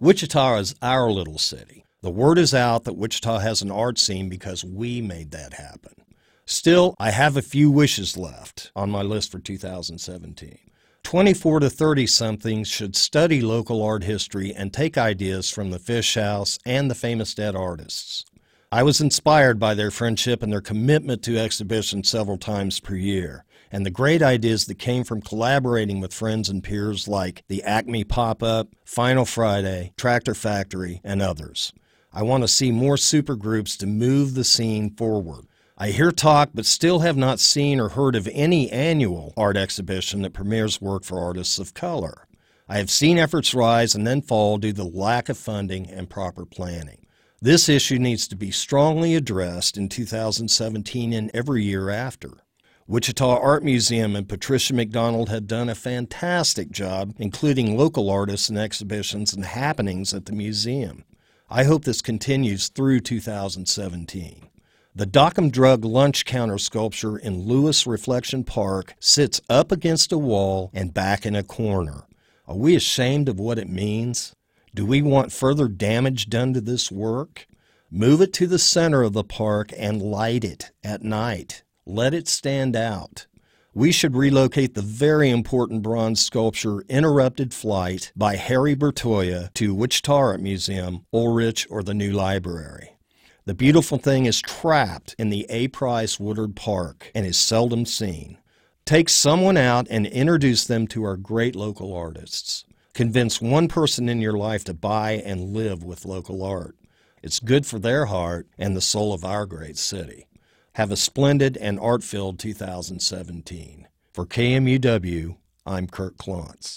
Wichita is our little city. The word is out that Wichita has an art scene because we made that happen. Still, I have a few wishes left on my list for 2017. 24 to 30 somethings should study local art history and take ideas from the Fish House and the famous dead artists. I was inspired by their friendship and their commitment to exhibitions several times per year, and the great ideas that came from collaborating with friends and peers like the Acme Pop Up, Final Friday, Tractor Factory, and others. I want to see more supergroups to move the scene forward. I hear talk, but still have not seen or heard of any annual art exhibition that premieres work for artists of color. I have seen efforts rise and then fall due to the lack of funding and proper planning. This issue needs to be strongly addressed in 2017 and every year after. Wichita Art Museum and Patricia McDonald had done a fantastic job including local artists and exhibitions and happenings at the museum. I hope this continues through 2017. The Dockum Drug lunch counter sculpture in Lewis Reflection Park sits up against a wall and back in a corner. Are we ashamed of what it means? Do we want further damage done to this work? Move it to the center of the park and light it at night. Let it stand out. We should relocate the very important bronze sculpture Interrupted Flight by Harry Bertoia to Wichita Art Museum, Ulrich, or the new library. The beautiful thing is trapped in the A. Price Woodard Park and is seldom seen. Take someone out and introduce them to our great local artists. Convince one person in your life to buy and live with local art. It's good for their heart and the soul of our great city. Have a splendid and art filled 2017. For KMUW, I'm Curt Clonts.